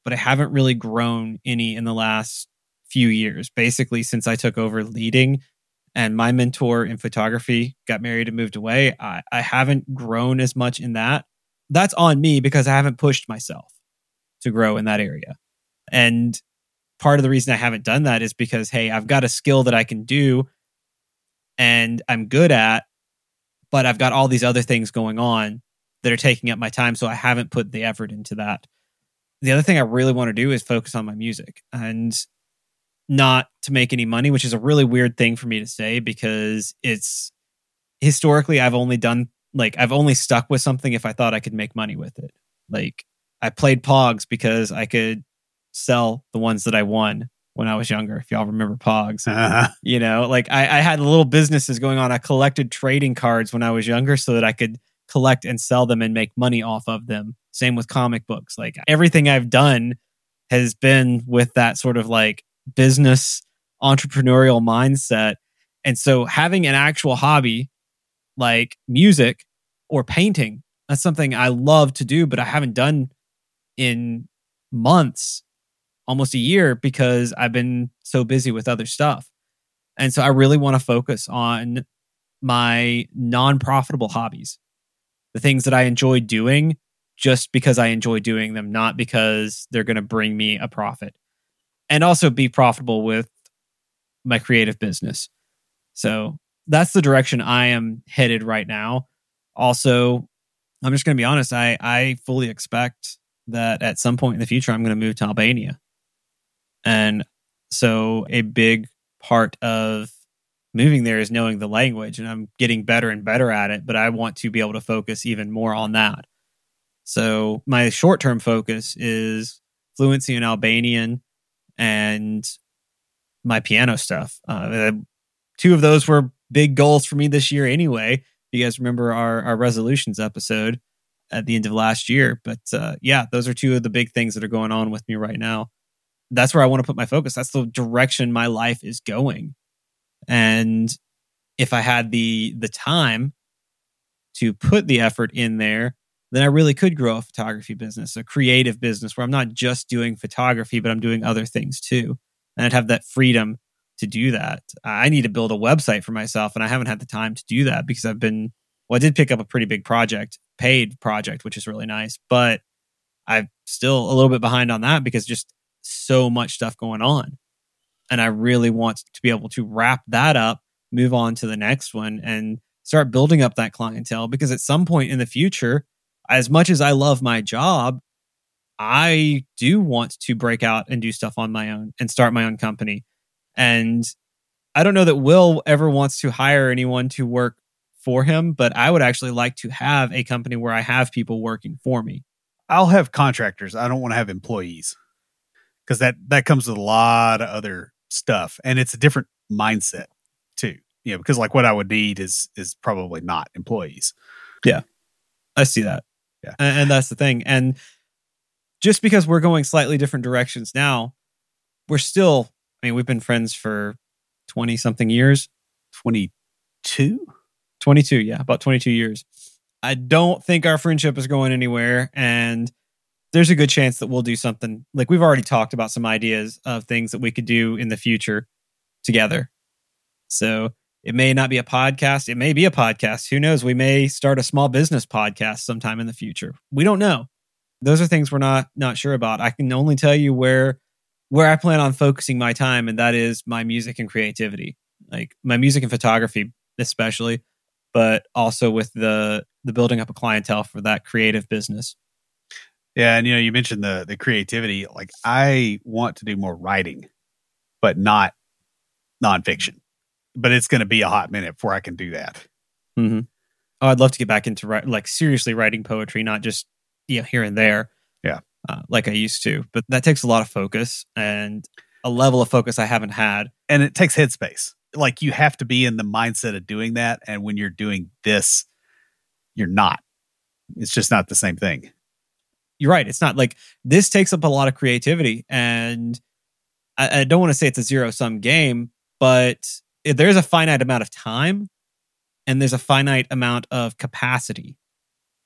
but I haven't really grown any in the last few years. Basically, since I took over leading and my mentor in photography got married and moved away, I, I haven't grown as much in that. That's on me because I haven't pushed myself to grow in that area. And part of the reason I haven't done that is because, hey, I've got a skill that I can do and I'm good at, but I've got all these other things going on that are taking up my time. So I haven't put the effort into that. The other thing I really want to do is focus on my music and not to make any money, which is a really weird thing for me to say because it's historically I've only done like I've only stuck with something if I thought I could make money with it. Like I played Pogs because I could sell the ones that I won when I was younger. If y'all remember Pogs, Uh-huh. you know, like I, I had little businesses going on. I collected trading cards when I was younger so that I could collect and sell them and make money off of them. Same with comic books. Like everything I've done has been with that sort of like business entrepreneurial mindset. And so having an actual hobby like music or painting, that's something I love to do, but I haven't done in months, almost a year, because I've been so busy with other stuff. And so I really want to focus on my non profitable hobbies, the things that I enjoy doing just because I enjoy doing them, not because they're going to bring me a profit. And also be profitable with my creative business. So that's the direction I am headed right now. Also, I'm just going to be honest, I, I fully expect that at some point in the future I'm going to move to Albania. And so a big part of moving there is knowing the language and I'm getting better and better at it, but I want to be able to focus even more on that. So my short-term focus is fluency in Albanian and my piano stuff. Uh, two of those were big goals for me this year anyway. If you guys remember our, our resolutions episode at the end of last year. But uh, yeah, those are two of the big things that are going on with me right now. That's where I want to put my focus. That's the direction my life is going. And if I had the the time to put the effort in there, then I really could grow a photography business, a creative business where I'm not just doing photography, but I'm doing other things too. And I'd have that freedom to do that. I need to build a website for myself, and I haven't had the time to do that because I've been, well, I did pick up a pretty big project, paid project, which is really nice, but I'm still a little bit behind on that because just so much stuff going on. And I really want to be able to wrap that up, move on to the next one, and start building up that clientele because at some point in the future, as much as I love my job, I do want to break out and do stuff on my own and start my own company. And I don't know that Will ever wants to hire anyone to work for him, but I would actually like to have a company where I have people working for me. I'll have contractors. I don't want to have employees because that that comes with a lot of other stuff, and it's a different mindset too. You know, because like what I would need is is probably not employees. Yeah, I see that. Yeah, and, and that's the thing. And just because we're going slightly different directions now, we're still. I mean, we've been friends for twenty something years. Twenty two. 22, yeah, about 22 years. I don't think our friendship is going anywhere. And there's a good chance that we'll do something like we've already talked about some ideas of things that we could do in the future together. So it may not be a podcast. It may be a podcast. Who knows? We may start a small business podcast sometime in the future. We don't know. Those are things we're not not sure about. I can only tell you where where I plan on focusing my time, and that is my music and creativity. Like my music and photography, especially but also with the the building up a clientele for that creative business. Yeah, and you know, you mentioned the the creativity. Like, I want to do more writing, but not nonfiction. But it's going to be a hot minute before I can do that. Mm-hmm. Oh, I'd love to get back into write, like seriously writing poetry, not just you know here and there. Yeah, uh, like I used to. But that takes a lot of focus and a level of focus I haven't had, and it takes headspace like you have to be in the mindset of doing that and when you're doing this you're not. It's just not the same thing. You're right it's not like this takes up a lot of creativity and i, I don't want to say it's a zero sum game but there's a finite amount of time and there's a finite amount of capacity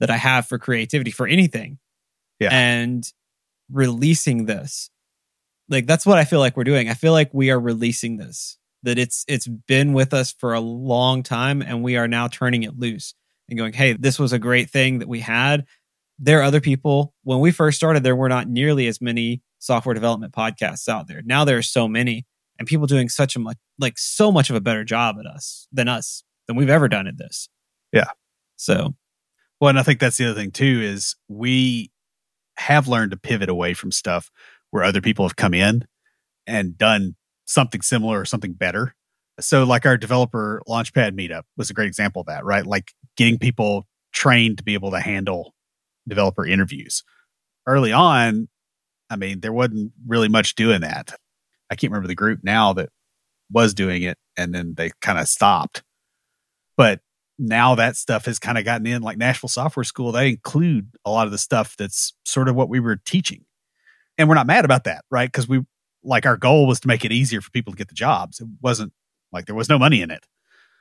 that i have for creativity for anything. Yeah. And releasing this like that's what i feel like we're doing. I feel like we are releasing this that it's it's been with us for a long time and we are now turning it loose and going hey this was a great thing that we had. There are other people when we first started there were not nearly as many software development podcasts out there. Now there are so many and people doing such a much like so much of a better job at us than us than we've ever done at this. Yeah. So. Well and i think that's the other thing too is we have learned to pivot away from stuff where other people have come in and done something similar or something better. So, like our developer launchpad meetup was a great example of that, right? Like getting people trained to be able to handle developer interviews. Early on, I mean, there wasn't really much doing that. I can't remember the group now that was doing it and then they kind of stopped. But now that stuff has kind of gotten in like Nashville Software School, they include a lot of the stuff that's sort of what we were teaching. And we're not mad about that, right? Because we like our goal was to make it easier for people to get the jobs. It wasn't like there was no money in it.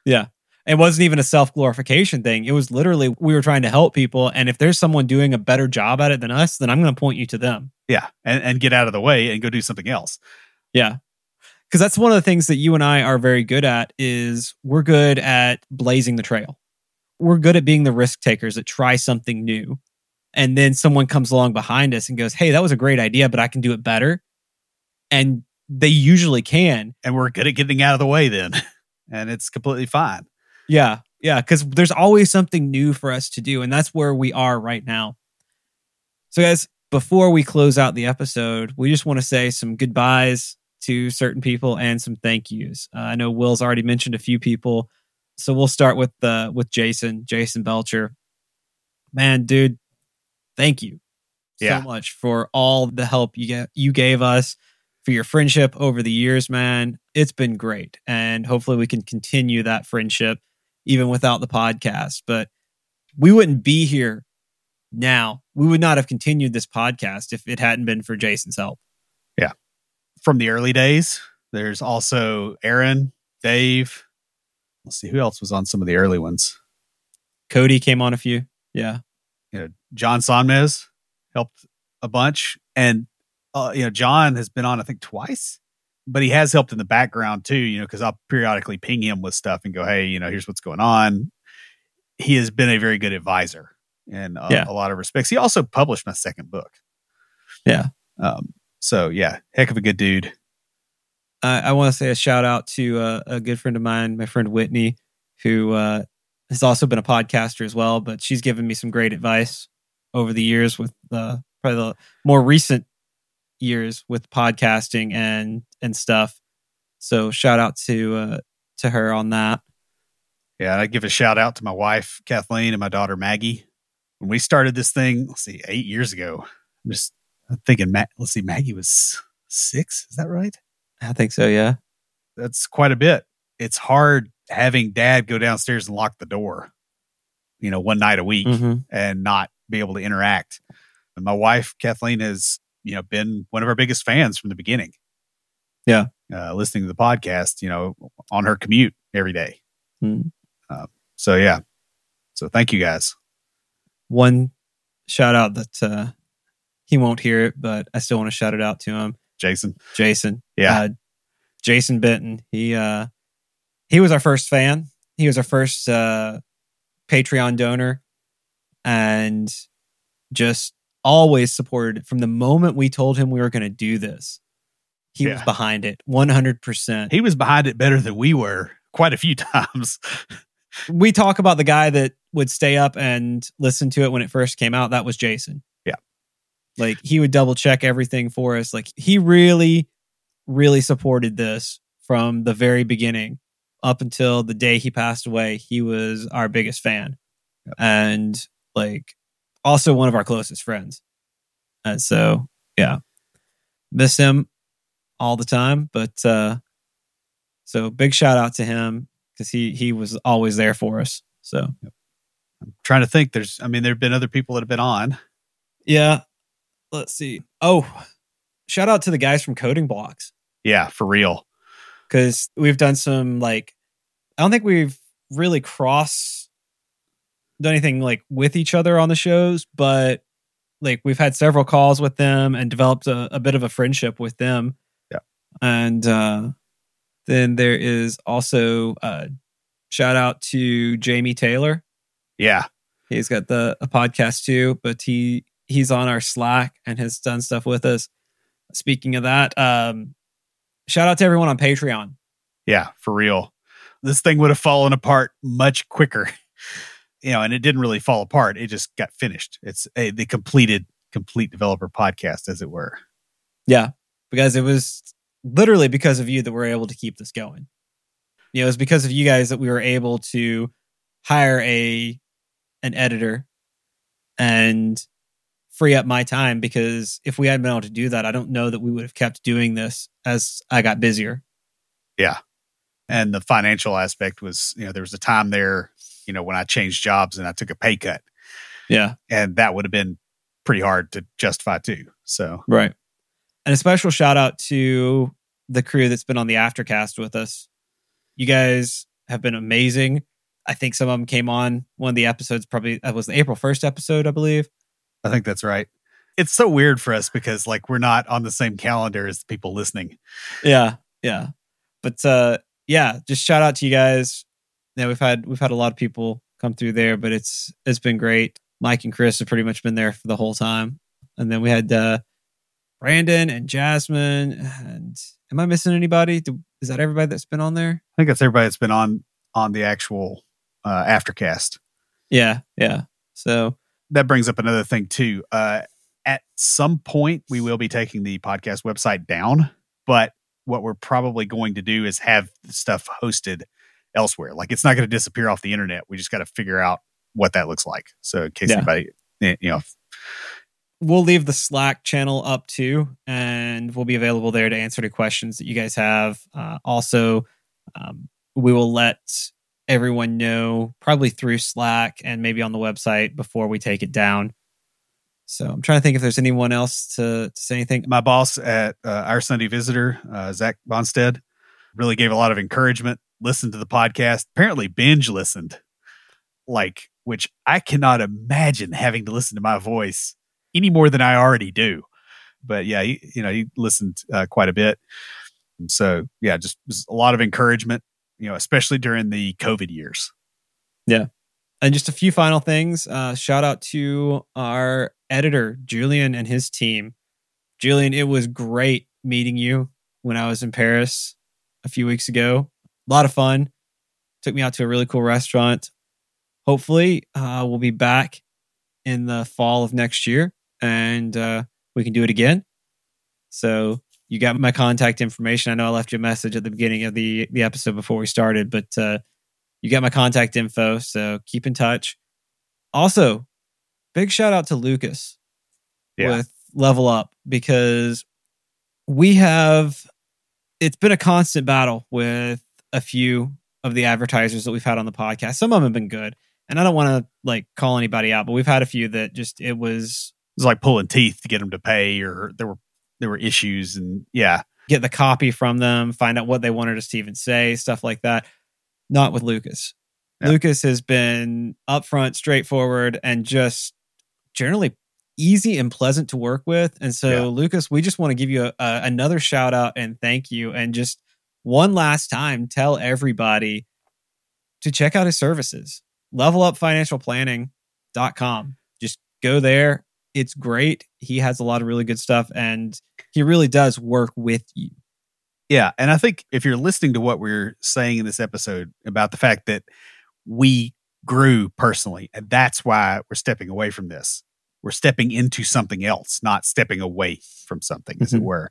Yeah. It wasn't even a self glorification thing. It was literally we were trying to help people. And if there's someone doing a better job at it than us, then I'm going to point you to them. Yeah. And, and get out of the way and go do something else. Yeah. Because that's one of the things that you and I are very good at is we're good at blazing the trail. We're good at being the risk takers that try something new. And then someone comes along behind us and goes, Hey, that was a great idea, but I can do it better and they usually can. And we're good at getting out of the way then, and it's completely fine. Yeah, yeah, because there's always something new for us to do, and that's where we are right now. So, guys, before we close out the episode, we just want to say some goodbyes to certain people and some thank yous. Uh, I know Will's already mentioned a few people, so we'll start with uh, with Jason, Jason Belcher. Man, dude, thank you Yeah. so much for all the help you get you gave us for your friendship over the years, man. It's been great, and hopefully we can continue that friendship even without the podcast. But we wouldn't be here now. We would not have continued this podcast if it hadn't been for Jason's help. Yeah. From the early days, there's also Aaron, Dave. Let's see who else was on some of the early ones. Cody came on a few. Yeah. You know, John Sonmez helped a bunch, and uh, you know, John has been on I think twice, but he has helped in the background too. You know, because I'll periodically ping him with stuff and go, "Hey, you know, here's what's going on." He has been a very good advisor in uh, Yeah. a lot of respects. He also published my second book. Yeah. Um, so yeah, heck of a good dude. I, I want to say a shout out to uh, a good friend of mine, my friend Whitney, who uh, has also been a podcaster as well. But she's given me some great advice over the years with uh, probably the more recent years with podcasting and and stuff. So shout out to uh, to her on that. Yeah, I give a shout out to my wife Kathleen and my daughter Maggie. When we started this thing, let's see, eight years ago. I'm just thinking, Ma- let's see, Maggie was six. Is that right? I think so. Yeah. That's quite a bit. It's hard having dad go downstairs and lock the door, you know, one night a week Mhm. and not be able to interact. And my wife Kathleen has, you know, been one of our biggest fans from the beginning. Yeah. uh, listening to the podcast, you know, on her commute every day. Mm. So yeah, so thank you guys. One shout out that uh, he won't hear it, but I still want to shout it out to him. Jason. Jason. Yeah. Uh, Jason Benton. He uh he was our first fan. He was our first uh Patreon donor and just always supported from the moment we told him we were going to do this. He was behind it 100%. He was behind it better than we were quite a few times. we talk about the guy that would stay up and listen to it when it first came out. That was Jason. Yeah. Like he would double check everything for us. Like he really, really supported this from the very beginning up until the day he passed away. He was our biggest fan Yep. and like also one of our closest friends. And so, yeah, miss him all the time. But, uh, so big shout out to him because he he was always there for us. So I'm trying to think. There's, I mean, there have been other people that have been on. yeah, let's see. Oh, shout out to the guys from Coding Blocks Yeah, for real. because we've done some like I don't think we've really cross done anything like with each other on the shows, but like we've had several calls with them and developed a, a bit of a friendship with them. Yeah. and uh, then there is also uh, shout out to Jamie Taylor. Yeah, He's got the a podcast too, but he he's on our Slack and has done stuff with us. Speaking of that, um, shout out to everyone on Patreon. yeah, for real. This thing would have fallen apart much quicker, you know, and it didn't really fall apart. It just got finished. It's a the completed, complete developer podcast, as it were. Yeah, because it was literally because of you that we're able to keep this going. You know, it's because of you guys that we were able to hire a an editor and free up my time because if we hadn't been able to do that, I don't know that we would have kept doing this as I got busier. Yeah. And the financial aspect was, you know, there was a time there, you know, when I changed jobs and I took a pay cut, Yeah. and that would have been pretty hard to justify too. So Right. And a special shout out to the crew that's been on the aftercast with us. You guys have been amazing. I think some of them came on one of the episodes, probably that was the April 1st episode, I believe. I think that's right. It's so weird for us because like we're not on the same calendar as the people listening. Yeah. Yeah. But uh yeah, just shout out to you guys. Yeah, we've had we've had a lot of people come through there, but it's it's been great. Mike and Chris have pretty much been there for the whole time. And then we had uh Brandon and Jasmine and am I missing anybody? Do, is that everybody that's been on there? I think that's everybody that's been on on the actual uh, aftercast. Yeah, yeah. So That brings up another thing too. Uh, at some point we will be taking the podcast website down, but what we're probably going to do is have stuff hosted elsewhere. Like it's not going to disappear off the internet. We just got to figure out what that looks like. So in case Yeah. anybody, eh, you know, we'll leave the Slack channel up too, and we'll be available there to answer any questions that you guys have. Uh, also, um, we will let everyone know probably through Slack and maybe on the website before we take it down. So I'm trying to think if there's anyone else to, to say anything. my boss at uh, our Sunday Visitor, uh, Zach Bonstead, really gave a lot of encouragement. Listened to the podcast. Apparently, binge listened, like which I cannot imagine having to listen to my voice any more than I already do. But yeah, he, you know, he listened uh, quite a bit. So yeah, just, just a lot of encouragement. You know, especially during the COVID years. Yeah. And just a few final things. Uh, shout out to our editor, Julian, and his team. Julian, it was great meeting you when I was in Paris a few weeks ago. A lot of fun. Took me out to a really cool restaurant. Hopefully, uh, we'll be back in the fall of next year and uh, we can do it again. So, you got my contact information. I know I left you a message at the beginning of the, the episode before we started, but uh, you got my contact info, so keep in touch. Also, big shout out to Lucas Yeah. with Level Up because we have it's been a constant battle with a few of the advertisers that we've had on the podcast. Some of them have been good, and I don't want to like call anybody out, but we've had a few that just it was It was like pulling teeth to get them to pay, or there were there were issues, and yeah, get the copy from them, find out what they wanted us to even say, stuff like that. Not with Lucas. Yeah. Lucas has been upfront, straightforward, and just generally easy and pleasant to work with. And so, Yeah. Lucas, we just want to give you a, a, another shout out and thank you. And just one last time, tell everybody to check out his services. Levelupfinancialplanning.com. Just go there. It's great. He has a lot of really good stuff and he really does work with you. Yeah, and I think if you're listening to what we're saying in this episode about the fact that we grew personally, and that's why we're stepping away from this. We're stepping into something else, not stepping away from something, as it Mhm. were.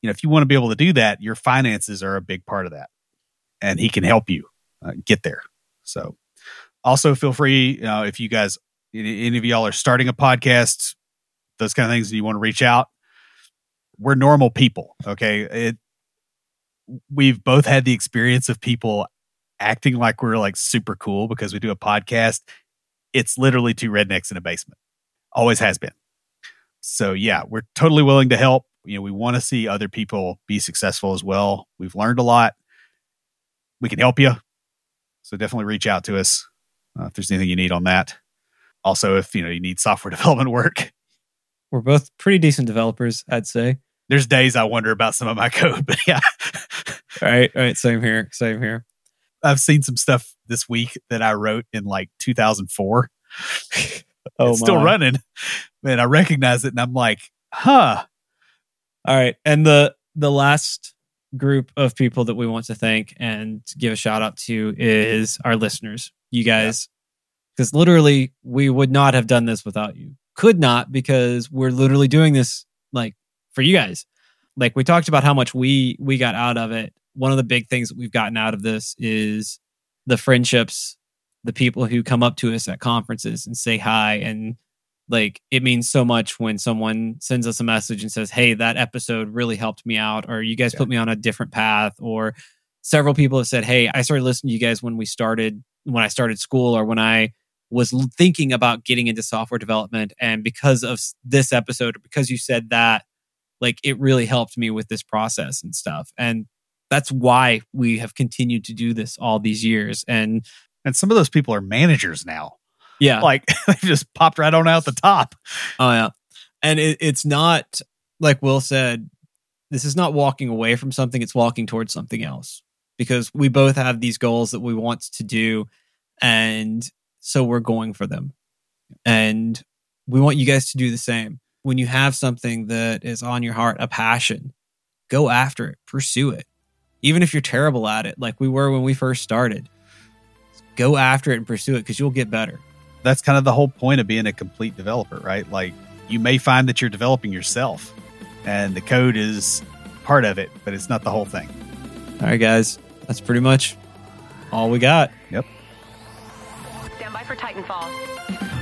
You know, if you want to be able to do that, your finances are a big part of that, and he can help you uh, get there. So, also feel free uh, if you guys, any any of y'all are starting a podcast, those kind of things, and you want to reach out. We're normal people, okay? It we've both had the experience of people acting like we're like super cool because we do a podcast. It's literally two rednecks in a basement. Always has been. So yeah, we're totally willing to help. You know, we want to see other people be successful as well. We've learned a lot. We can help you. So definitely reach out to us uh, if there's anything you need on that. Also, if you know you need software development work, We're both pretty decent developers, I'd say. there's days I wonder about some of my code, but yeah, All right. All right. Same here. Same here. I've seen some stuff this week that I wrote in like 2004. Oh, it's still running. Man, I recognize it and I'm like, huh. All right. And the the last group of people that we want to thank and give a shout out to is our listeners. You guys because literally we would not have done this without you. Could not because we're literally doing this like for you guys. Like we talked about how much we we got out of it. One of the big things that we've gotten out of this is the friendships, the people who come up to us at conferences and say hi and like it means so much when someone sends us a message and says, "Hey, that episode really helped me out," or "You guys Yeah. put me on a different path," or several people have said, "Hey, I started listening to you guys when we started when I started school or when I was thinking about getting into software development, and because of this episode or because you said that, like it really helped me with this process and stuff." And that's why we have continued to do this all these years. And And some of those people are managers now. yeah, Like they just popped right on out the top. Oh yeah, and it, it's not like Will said. This is not walking away from something; it's walking towards something else. Because we both have these goals that we want to do, and so we're going for them. And we want you guys to do the same. When you have something that is on your heart, a passion, go after it, pursue it. Even if you're terrible at it, like we were when we first started, go after it and pursue it because you'll get better. That's kind of the whole point of being a complete developer, right? Like you may find that you're developing yourself and the code is part of it, but it's not the whole thing. All right, guys. That's pretty much all we got. Yep. Stand by for Titanfall.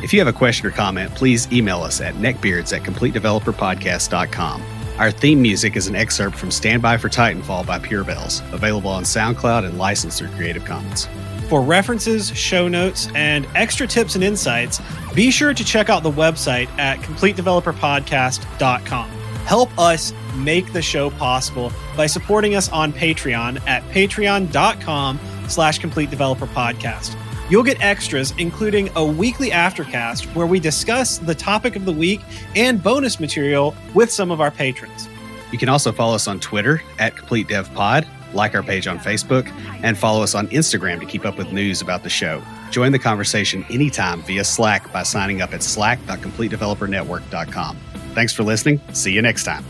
If you have a question or comment, please email us at neckbeards at completedeveloperpodcast.com. Our theme music is an excerpt from Stand By for Titanfall by Pure Bells, available on SoundCloud and licensed through Creative Commons. For references, show notes, and extra tips and insights, be sure to check out the website at completedeveloperpodcast.com. Help us make the show possible by supporting us on Patreon at patreon.com slash complete developer podcast. You'll get extras, including a weekly aftercast where we discuss the topic of the week and bonus material with some of our patrons. You can also follow us on Twitter at Complete Dev Pod, like our page on Facebook, and follow us on Instagram to keep up with news about the show. Join the conversation anytime via Slack by signing up at slack.completedevelopernetwork.com. Thanks for listening. See you next time.